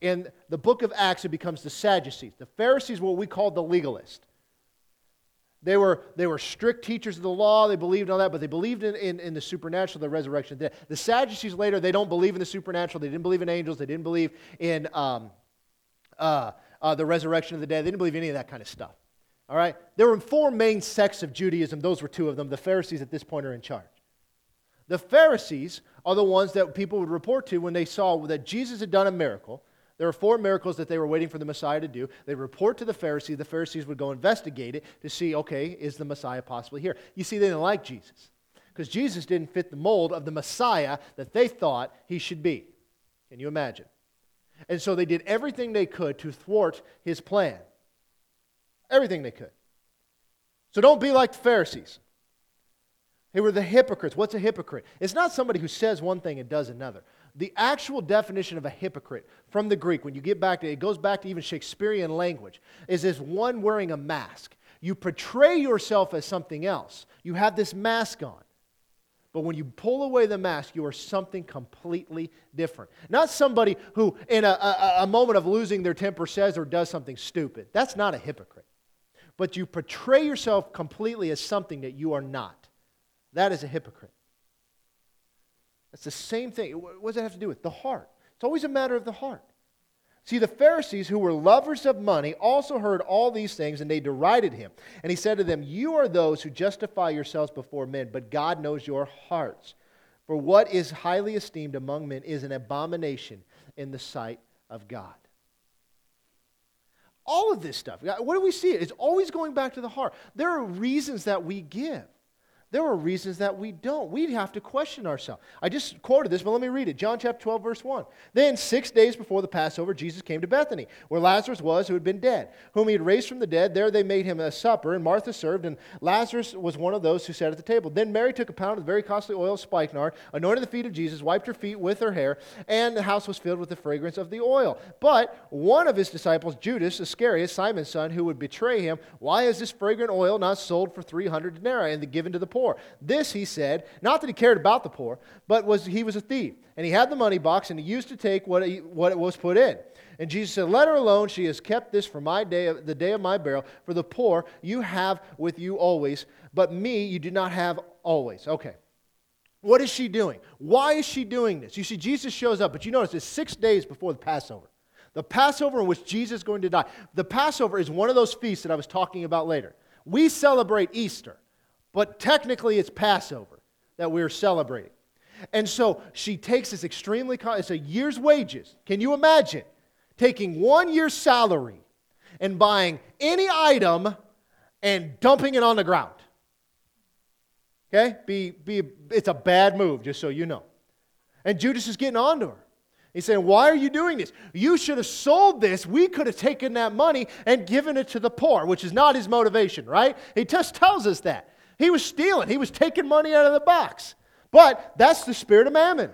In the book of Acts, it becomes the Sadducees. The Pharisees were what we call the legalist. They were, they were strict teachers of the law. They believed all that, but they believed in, in, in the supernatural, the resurrection. Of the, dead. the, Sadducees later, they don't believe in the supernatural. They didn't believe in angels. They didn't believe in um, uh, uh, the resurrection of the dead. They didn't believe any of that kind of stuff. All right? There were four main sects of Judaism. Those were two of them. The Pharisees at this point are in charge. The Pharisees are the ones that people would report to when they saw that Jesus had done a miracle there were four miracles that they were waiting for the Messiah to do. They report to the Pharisees. The Pharisees would go investigate it to see, okay, is the Messiah possibly here? You see, they didn't like Jesus because Jesus didn't fit the mold of the Messiah that they thought he should be. Can you imagine? And so they did everything they could to thwart his plan. Everything they could. So don't be like the Pharisees. They were the hypocrites. What's a hypocrite? It's not somebody who says one thing and does another. The actual definition of a hypocrite from the Greek, when you get back to it, goes back to even Shakespearean language, is this one wearing a mask. You portray yourself as something else. You have this mask on. But when you pull away the mask, you are something completely different. Not somebody who, in a, a, a, moment of losing their temper, says or does something stupid. That's not a hypocrite. But you portray yourself completely as something that you are not. That is a hypocrite. That's the same thing. What does that have to do with? The heart. It's always a matter of the heart. See, the Pharisees, who were lovers of money, also heard all these things, and they derided him. And he said to them, You are those who justify yourselves before men, but God knows your hearts. For what is highly esteemed among men is an abomination in the sight of God. All of this stuff, what do we see? It's always going back to the heart. There are reasons that we give. There are reasons that we don't. We have to question ourselves. I just quoted this, but let me read it. John chapter 12, verse 1. Then, six days before the Passover, Jesus came to Bethany, where Lazarus was, who had been dead, whom he had raised from the dead. There they made him a supper, and Martha served, and Lazarus was one of those who sat at the table. Then Mary took a pound of very costly oil of spikenard, anointed the feet of Jesus, wiped her feet with her hair, and the house was filled with the fragrance of the oil. But one of his disciples, Judas Iscariot, Simon's son, who would betray him, why is this fragrant oil not sold for 300 denarii and given to the poor? Poor. This, he said, not that he cared about the poor, but was he was a thief. And he had the money box, and he used to take what, he, what it was put in. And Jesus said, Let her alone. She has kept this for my day, the day of my burial. For the poor you have with you always, but me you do not have always. Okay. What is she doing? Why is she doing this? You see, Jesus shows up, but you notice it's six days before the Passover. The Passover in which Jesus is going to die. The Passover is one of those feasts that I was talking about later. We celebrate Easter but technically it's Passover that we're celebrating. And so she takes this extremely, it's a year's wages. Can you imagine taking one year's salary and buying any item and dumping it on the ground? Okay? Be, be, it's a bad move, just so you know. And Judas is getting on to her. He's saying, Why are you doing this? You should have sold this. We could have taken that money and given it to the poor, which is not his motivation, right? He just tells us that. He was stealing, he was taking money out of the box. But that's the spirit of mammon.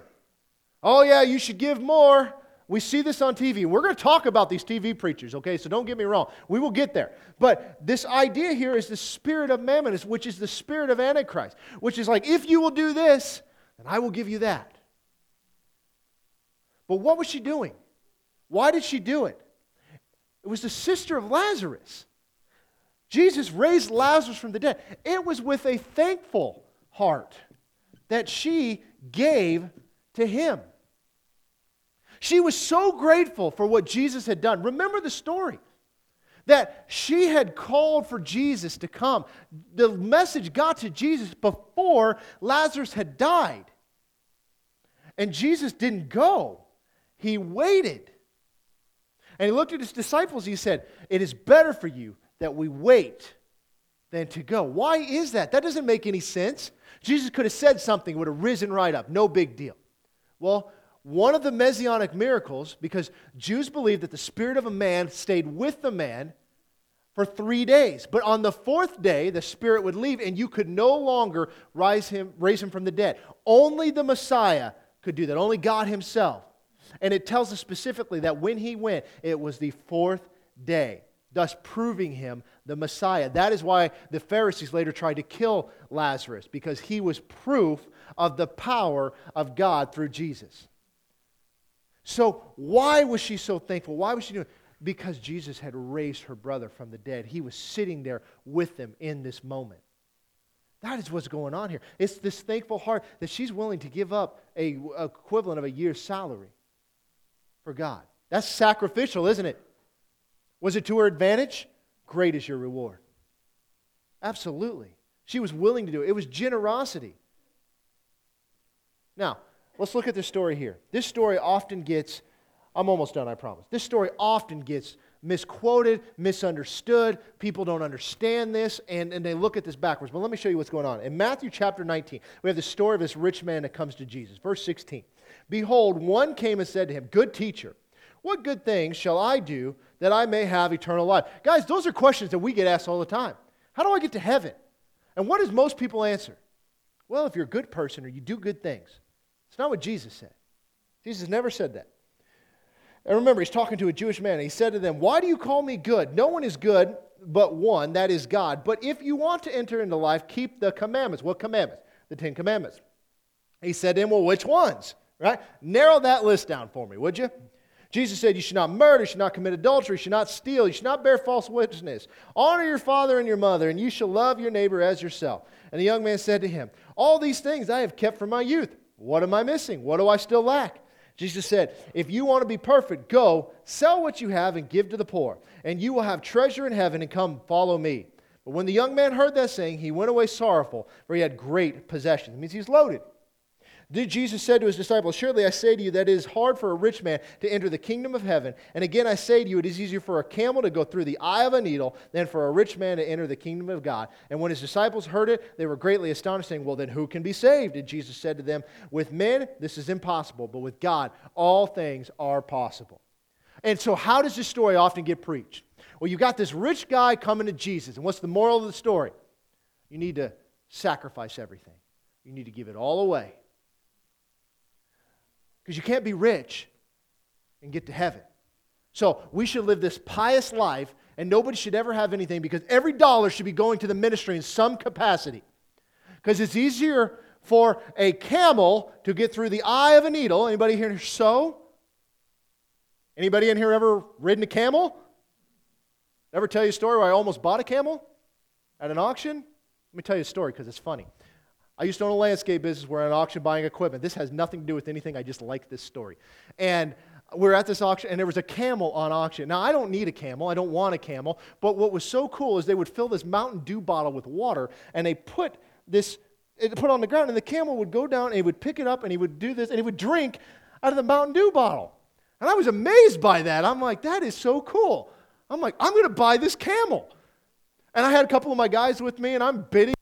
Oh, yeah, you should give more. We see this on TV. We're going to talk about these TV preachers, okay? So don't get me wrong. We will get there. But this idea here is the spirit of mammon, which is the spirit of Antichrist, which is like, if you will do this, then I will give you that. But what was she doing? Why did she do it? It was the sister of Lazarus. Jesus raised Lazarus from the dead. It was with a thankful heart that she gave to him. She was so grateful for what Jesus had done. Remember the story that she had called for Jesus to come. The message got to Jesus before Lazarus had died. And Jesus didn't go, he waited. And he looked at his disciples. He said, It is better for you that we wait than to go. Why is that? That doesn't make any sense. Jesus could have said something, would have risen right up. No big deal. Well, one of the messianic miracles, because Jews believed that the spirit of a man stayed with the man for three days. But on the fourth day, the spirit would leave, and you could no longer rise him, raise him from the dead. Only the Messiah could do that, only God Himself. And it tells us specifically that when He went, it was the fourth day thus proving him the Messiah. That is why the Pharisees later tried to kill Lazarus, because he was proof of the power of God through Jesus. So, why was she so thankful? Why was she doing it? Because Jesus had raised her brother from the dead. He was sitting there with them in this moment. That is what's going on here. It's this thankful heart that she's willing to give up a equivalent of a year's salary for God. That's sacrificial, isn't it? Was it to her advantage? Great is your reward. Absolutely. She was willing to do it. It was generosity. Now, let's look at this story here. This story often gets, I'm almost done, I promise. This story often gets misquoted, misunderstood. People don't understand this, and, and they look at this backwards. But let me show you what's going on. In Matthew chapter 19, we have the story of this rich man that comes to Jesus. Verse 16 Behold, one came and said to him, Good teacher, what good things shall I do that I may have eternal life? Guys, those are questions that we get asked all the time. How do I get to heaven? And what does most people answer? well, if you're a good person or you do good things. It's not what Jesus said. Jesus never said that. And remember, he's talking to a Jewish man. And he said to them, Why do you call me good? No one is good but one, that is God. But if you want to enter into life, keep the commandments. What commandments? The Ten Commandments. He said to him, Well, which ones? Right? Narrow that list down for me, would you? Jesus said, You should not murder, you should not commit adultery, you should not steal, you should not bear false witness. Honor your father and your mother, and you shall love your neighbor as yourself. And the young man said to him, All these things I have kept from my youth. What am I missing? What do I still lack? Jesus said, If you want to be perfect, go, sell what you have, and give to the poor, and you will have treasure in heaven, and come follow me. But when the young man heard that saying, he went away sorrowful, for he had great possessions. It means he's loaded. Did Jesus said to his disciples, Surely I say to you that it is hard for a rich man to enter the kingdom of heaven. And again I say to you, it is easier for a camel to go through the eye of a needle than for a rich man to enter the kingdom of God. And when his disciples heard it, they were greatly astonished, saying, Well, then who can be saved? And Jesus said to them, With men, this is impossible, but with God, all things are possible. And so, how does this story often get preached? Well, you've got this rich guy coming to Jesus. And what's the moral of the story? You need to sacrifice everything, you need to give it all away because you can't be rich and get to heaven. So we should live this pious life, and nobody should ever have anything because every dollar should be going to the ministry in some capacity. Because it's easier for a camel to get through the eye of a needle. Anybody here sew? Anybody in here ever ridden a camel? Ever tell you a story where I almost bought a camel at an auction? Let me tell you a story because it's funny. I used to own a landscape business where an auction buying equipment. This has nothing to do with anything. I just like this story. And we're at this auction, and there was a camel on auction. Now, I don't need a camel. I don't want a camel. But what was so cool is they would fill this Mountain Dew bottle with water, and they put this, it put on the ground, and the camel would go down, and he would pick it up, and he would do this, and he would drink out of the Mountain Dew bottle. And I was amazed by that. I'm like, that is so cool. I'm like, I'm going to buy this camel. And I had a couple of my guys with me, and I'm bidding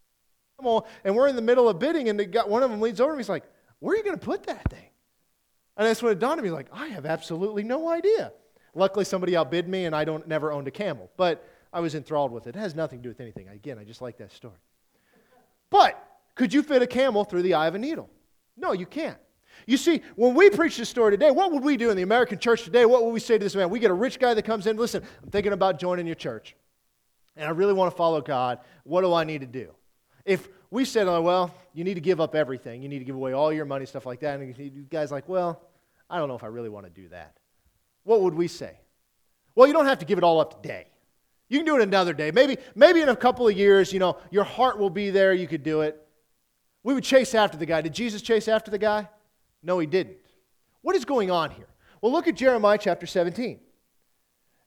and we're in the middle of bidding, and got, one of them leads over me. He's like, Where are you going to put that thing? And that's when it dawned on me, like, I have absolutely no idea. Luckily, somebody outbid me, and I don't never owned a camel, but I was enthralled with it. It has nothing to do with anything. Again, I just like that story. But could you fit a camel through the eye of a needle? No, you can't. You see, when we preach this story today, what would we do in the American church today? What would we say to this man? We get a rich guy that comes in, listen, I'm thinking about joining your church, and I really want to follow God. What do I need to do? If we said, oh, well, you need to give up everything, you need to give away all your money, stuff like that, and you guys like, well, I don't know if I really want to do that. What would we say? Well, you don't have to give it all up today. You can do it another day. Maybe, maybe in a couple of years, you know, your heart will be there, you could do it. We would chase after the guy. Did Jesus chase after the guy? No, he didn't. What is going on here? Well, look at Jeremiah chapter 17.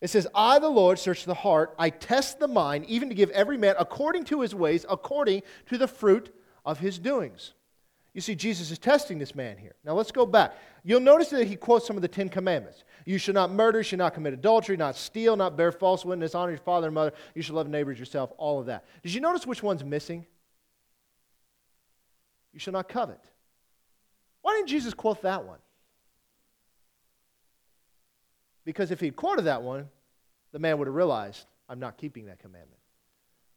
It says, I, the Lord, search the heart. I test the mind, even to give every man according to his ways, according to the fruit of his doings. You see, Jesus is testing this man here. Now let's go back. You'll notice that he quotes some of the Ten Commandments. You should not murder, you should not commit adultery, not steal, not bear false witness, honor your father and mother, you should love neighbors yourself, all of that. Did you notice which one's missing? You shall not covet. Why didn't Jesus quote that one? Because if he'd quoted that one, the man would have realized, I'm not keeping that commandment.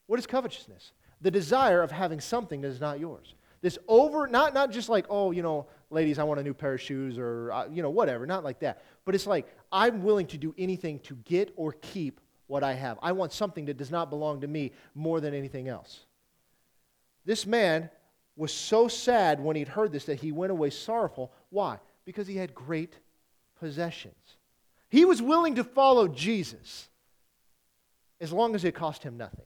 What is covetousness? The desire of having something that is not yours. This over, not, not just like, oh, you know, ladies, I want a new pair of shoes or, you know, whatever, not like that. But it's like, I'm willing to do anything to get or keep what I have. I want something that does not belong to me more than anything else. This man was so sad when he'd heard this that he went away sorrowful. Why? Because he had great possessions. He was willing to follow Jesus as long as it cost him nothing.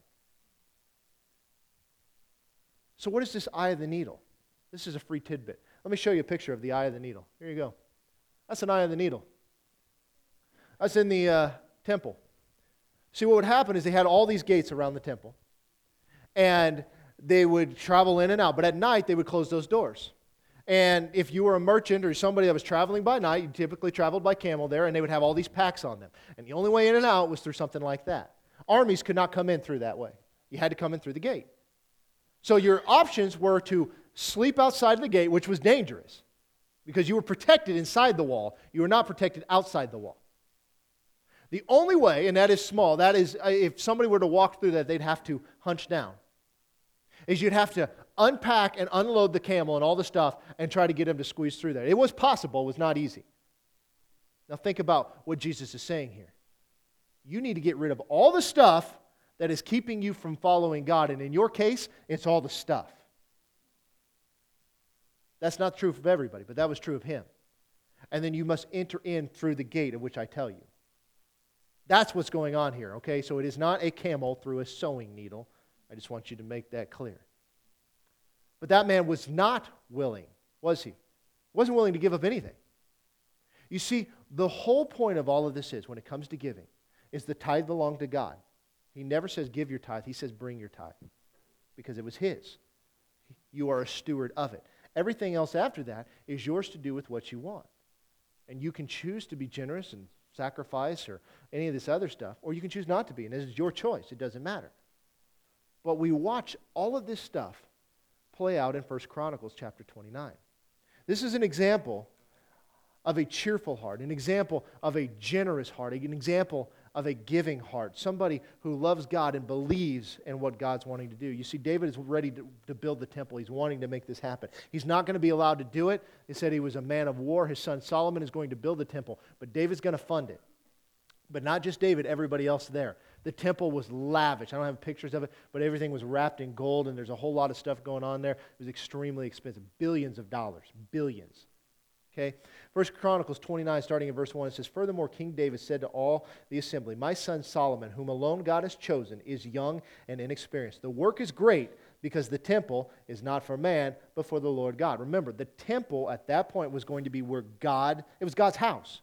So, what is this eye of the needle? This is a free tidbit. Let me show you a picture of the eye of the needle. Here you go. That's an eye of the needle. That's in the uh, temple. See, what would happen is they had all these gates around the temple, and they would travel in and out, but at night they would close those doors. And if you were a merchant or somebody that was traveling by night, you typically traveled by camel there, and they would have all these packs on them. And the only way in and out was through something like that. Armies could not come in through that way. You had to come in through the gate. So your options were to sleep outside the gate, which was dangerous because you were protected inside the wall. You were not protected outside the wall. The only way, and that is small, that is uh, if somebody were to walk through that, they'd have to hunch down, is you'd have to unpack and unload the camel and all the stuff and try to get him to squeeze through there. It was possible, it was not easy. Now, think about what Jesus is saying here. You need to get rid of all the stuff that is keeping you from following God. And in your case, it's all the stuff. That's not true of everybody, but that was true of him. And then you must enter in through the gate of which I tell you. That's what's going on here, okay? So it is not a camel through a sewing needle. I just want you to make that clear. But that man was not willing, was he? Wasn't willing to give up anything. You see, the whole point of all of this is when it comes to giving, is the tithe belonged to God. He never says give your tithe, he says bring your tithe because it was his. You are a steward of it. Everything else after that is yours to do with what you want. And you can choose to be generous and sacrifice or any of this other stuff, or you can choose not to be, and this is your choice. It doesn't matter. But we watch all of this stuff play out in 1 Chronicles chapter 29. This is an example of a cheerful heart, an example of a generous heart, an example of a giving heart, somebody who loves God and believes in what God's wanting to do. You see, David is ready to, to build the temple. He's wanting to make this happen. He's not going to be allowed to do it. He said he was a man of war. His son Solomon is going to build the temple, but David's going to fund it. But not just David, everybody else there. The temple was lavish. I don't have pictures of it, but everything was wrapped in gold, and there's a whole lot of stuff going on there. It was extremely expensive. Billions of dollars. Billions. Okay? First Chronicles 29, starting in verse 1, it says, Furthermore, King David said to all the assembly, My son Solomon, whom alone God has chosen, is young and inexperienced. The work is great because the temple is not for man, but for the Lord God. Remember, the temple at that point was going to be where God, it was God's house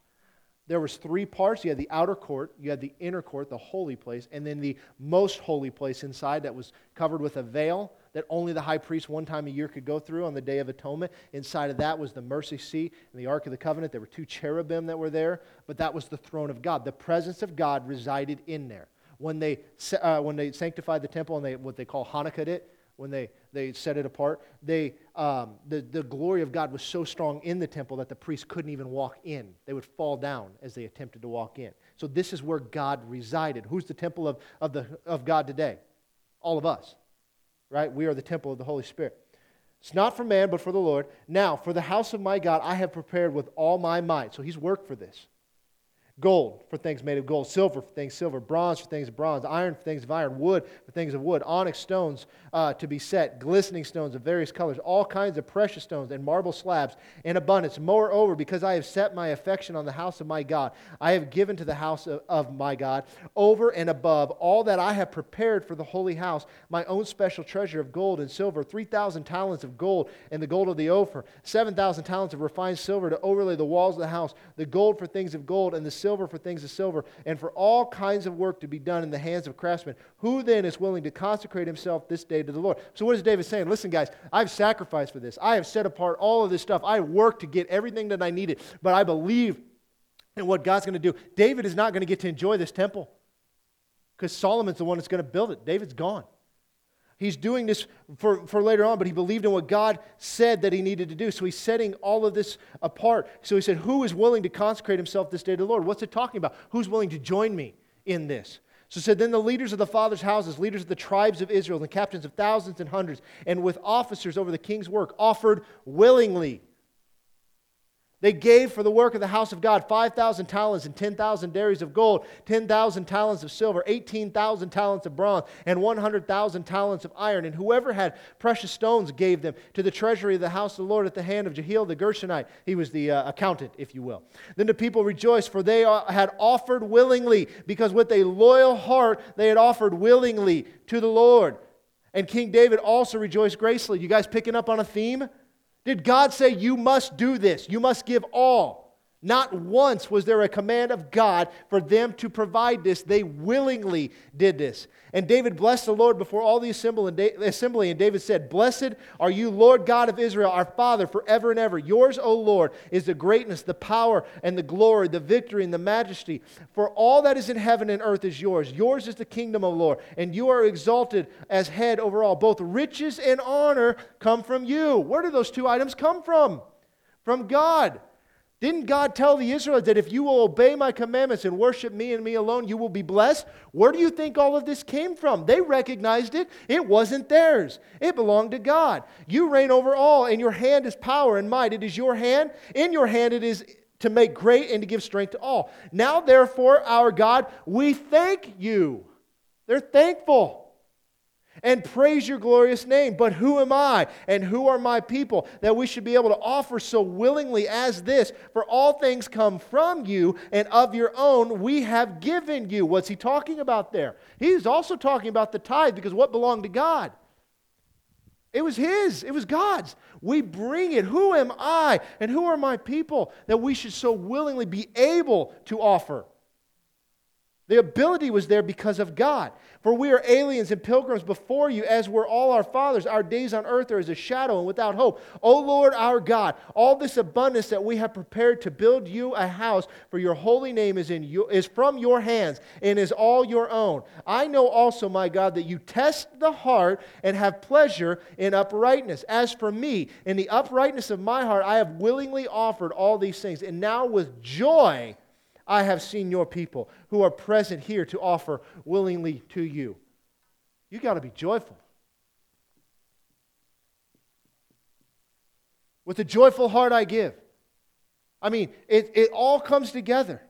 there was three parts you had the outer court you had the inner court the holy place and then the most holy place inside that was covered with a veil that only the high priest one time a year could go through on the Day of Atonement. Inside of that was the mercy seat and the Ark of the Covenant. There were two cherubim that were there, but that was the throne of God. The presence of God resided in there. When they, uh, when they sanctified the temple and they, what they call Hanukkah it, when they, they set it apart, they, um, the, the glory of God was so strong in the temple that the priests couldn't even walk in. They would fall down as they attempted to walk in. So this is where God resided. Who's the temple of, of, the, of God today? All of us right? We are the temple of the Holy Spirit. It's not for man, but for the Lord. Now, for the house of my God, I have prepared with all my might. So he's worked for this gold for things made of gold, silver for things silver, bronze for things of bronze, iron for things of iron, wood for things of wood, onyx stones uh, to be set, glistening stones of various colors, all kinds of precious stones and marble slabs in abundance. Moreover, because I have set my affection on the house of my God, I have given to the house of, of my God over and above all that I have prepared for the holy house, my own special treasure of gold and silver, 3,000 talents of gold and the gold of the Ophir, 7,000 talents of refined silver to overlay the walls of the house, the gold for things of gold and the silver for things of silver, and for all kinds of work to be done in the hands of craftsmen. Who then is willing to consecrate himself this day to the Lord? So, what is David saying? Listen, guys, I've sacrificed for this. I have set apart all of this stuff. I worked to get everything that I needed, but I believe in what God's going to do. David is not going to get to enjoy this temple because Solomon's the one that's going to build it. David's gone. He's doing this for, for later on, but he believed in what God said that he needed to do. So he's setting all of this apart. So he said, Who is willing to consecrate himself this day to the Lord? What's it talking about? Who's willing to join me in this? So said, Then the leaders of the fathers' houses, leaders of the tribes of Israel, and captains of thousands and hundreds, and with officers over the king's work, offered willingly they gave for the work of the house of God 5,000 talents and 10,000 darics of gold, 10,000 talents of silver, 18,000 talents of bronze, and 100,000 talents of iron. And whoever had precious stones gave them to the treasury of the house of the Lord at the hand of Jehiel the Gershonite. He was the uh, accountant, if you will. Then the people rejoiced, for they uh, had offered willingly, because with a loyal heart they had offered willingly to the Lord. And King David also rejoiced gracefully. You guys picking up on a theme? Did God say, You must do this? You must give all? Not once was there a command of God for them to provide this. They willingly did this. And David blessed the Lord before all the assembly. And David said, Blessed are you, Lord God of Israel, our Father, forever and ever. Yours, O Lord, is the greatness, the power, and the glory, the victory, and the majesty. For all that is in heaven and earth is yours. Yours is the kingdom, O Lord, and you are exalted as head over all. Both riches and honor come from you. Where do those two items come from? From God. Didn't God tell the Israelites that if you will obey my commandments and worship me and me alone, you will be blessed? Where do you think all of this came from? They recognized it. It wasn't theirs, it belonged to God. You reign over all, and your hand is power and might. It is your hand. In your hand, it is to make great and to give strength to all. Now, therefore, our God, we thank you. They're thankful and praise your glorious name. But who am I and who are my people that we should be able to offer so willingly as this? For all things come from you, and of your own we have given you. What's he talking about there? He's also talking about the tithe because what belonged to God? It was his, it was God's. We bring it. Who am I and who are my people that we should so willingly be able to offer? The ability was there because of God. For we are aliens and pilgrims before you, as were all our fathers. Our days on earth are as a shadow and without hope. O Lord our God, all this abundance that we have prepared to build you a house for your holy name is, in you, is from your hands and is all your own. I know also, my God, that you test the heart and have pleasure in uprightness. As for me, in the uprightness of my heart, I have willingly offered all these things. And now with joy, I have seen your people who are present here to offer willingly to you. You got to be joyful. With a joyful heart, I give. I mean, it, it all comes together.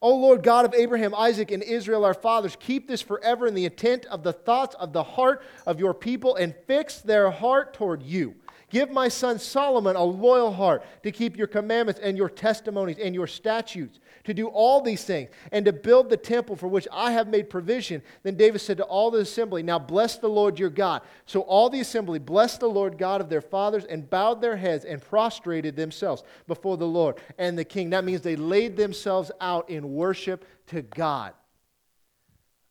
O Lord God of Abraham, Isaac, and Israel, our fathers, keep this forever in the intent of the thoughts of the heart of your people and fix their heart toward you. Give my son Solomon a loyal heart to keep your commandments and your testimonies and your statutes, to do all these things, and to build the temple for which I have made provision. Then David said to all the assembly, Now bless the Lord your God. So all the assembly blessed the Lord God of their fathers and bowed their heads and prostrated themselves before the Lord and the king. That means they laid themselves out in worship to God.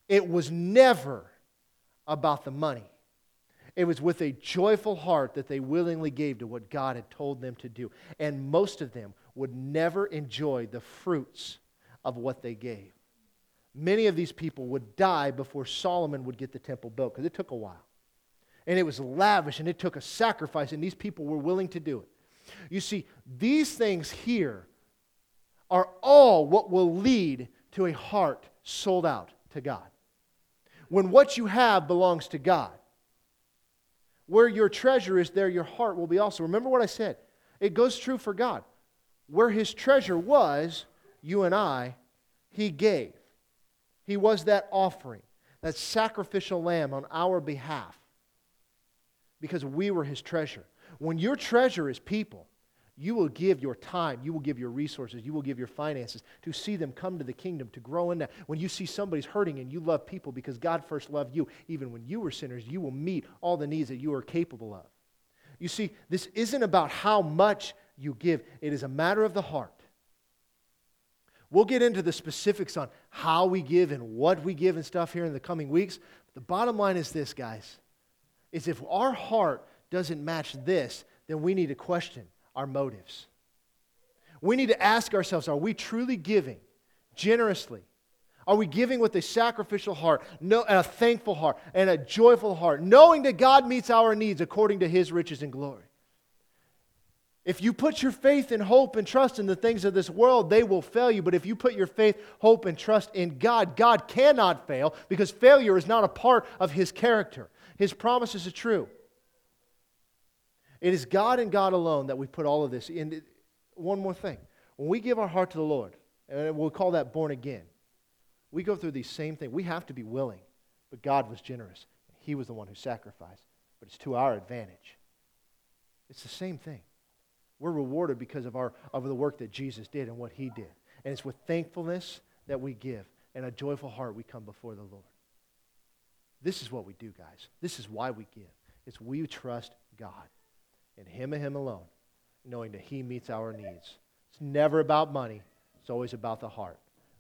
It was never about the money. It was with a joyful heart that they willingly gave to what God had told them to do. And most of them would never enjoy the fruits of what they gave. Many of these people would die before Solomon would get the temple built because it took a while. And it was lavish and it took a sacrifice, and these people were willing to do it. You see, these things here are all what will lead to a heart sold out to God. When what you have belongs to God, where your treasure is, there your heart will be also. Remember what I said. It goes true for God. Where his treasure was, you and I, he gave. He was that offering, that sacrificial lamb on our behalf, because we were his treasure. When your treasure is people, you will give your time, you will give your resources, you will give your finances to see them come to the kingdom, to grow in that. When you see somebody's hurting and you love people because God first loved you, even when you were sinners, you will meet all the needs that you are capable of. You see, this isn't about how much you give, it is a matter of the heart. We'll get into the specifics on how we give and what we give and stuff here in the coming weeks. The bottom line is this, guys, is if our heart doesn't match this, then we need to question our motives. We need to ask ourselves are we truly giving generously? Are we giving with a sacrificial heart, no, and a thankful heart, and a joyful heart, knowing that God meets our needs according to his riches and glory? If you put your faith and hope and trust in the things of this world, they will fail you. But if you put your faith, hope, and trust in God, God cannot fail because failure is not a part of his character. His promises are true. It is God and God alone that we put all of this in. One more thing. When we give our heart to the Lord, and we'll call that born again, we go through these same things. We have to be willing, but God was generous. He was the one who sacrificed, but it's to our advantage. It's the same thing. We're rewarded because of, our, of the work that Jesus did and what he did. And it's with thankfulness that we give and a joyful heart we come before the Lord. This is what we do, guys. This is why we give. It's we trust God and Him and Him alone, knowing that He meets our needs. It's never about money, it's always about the heart.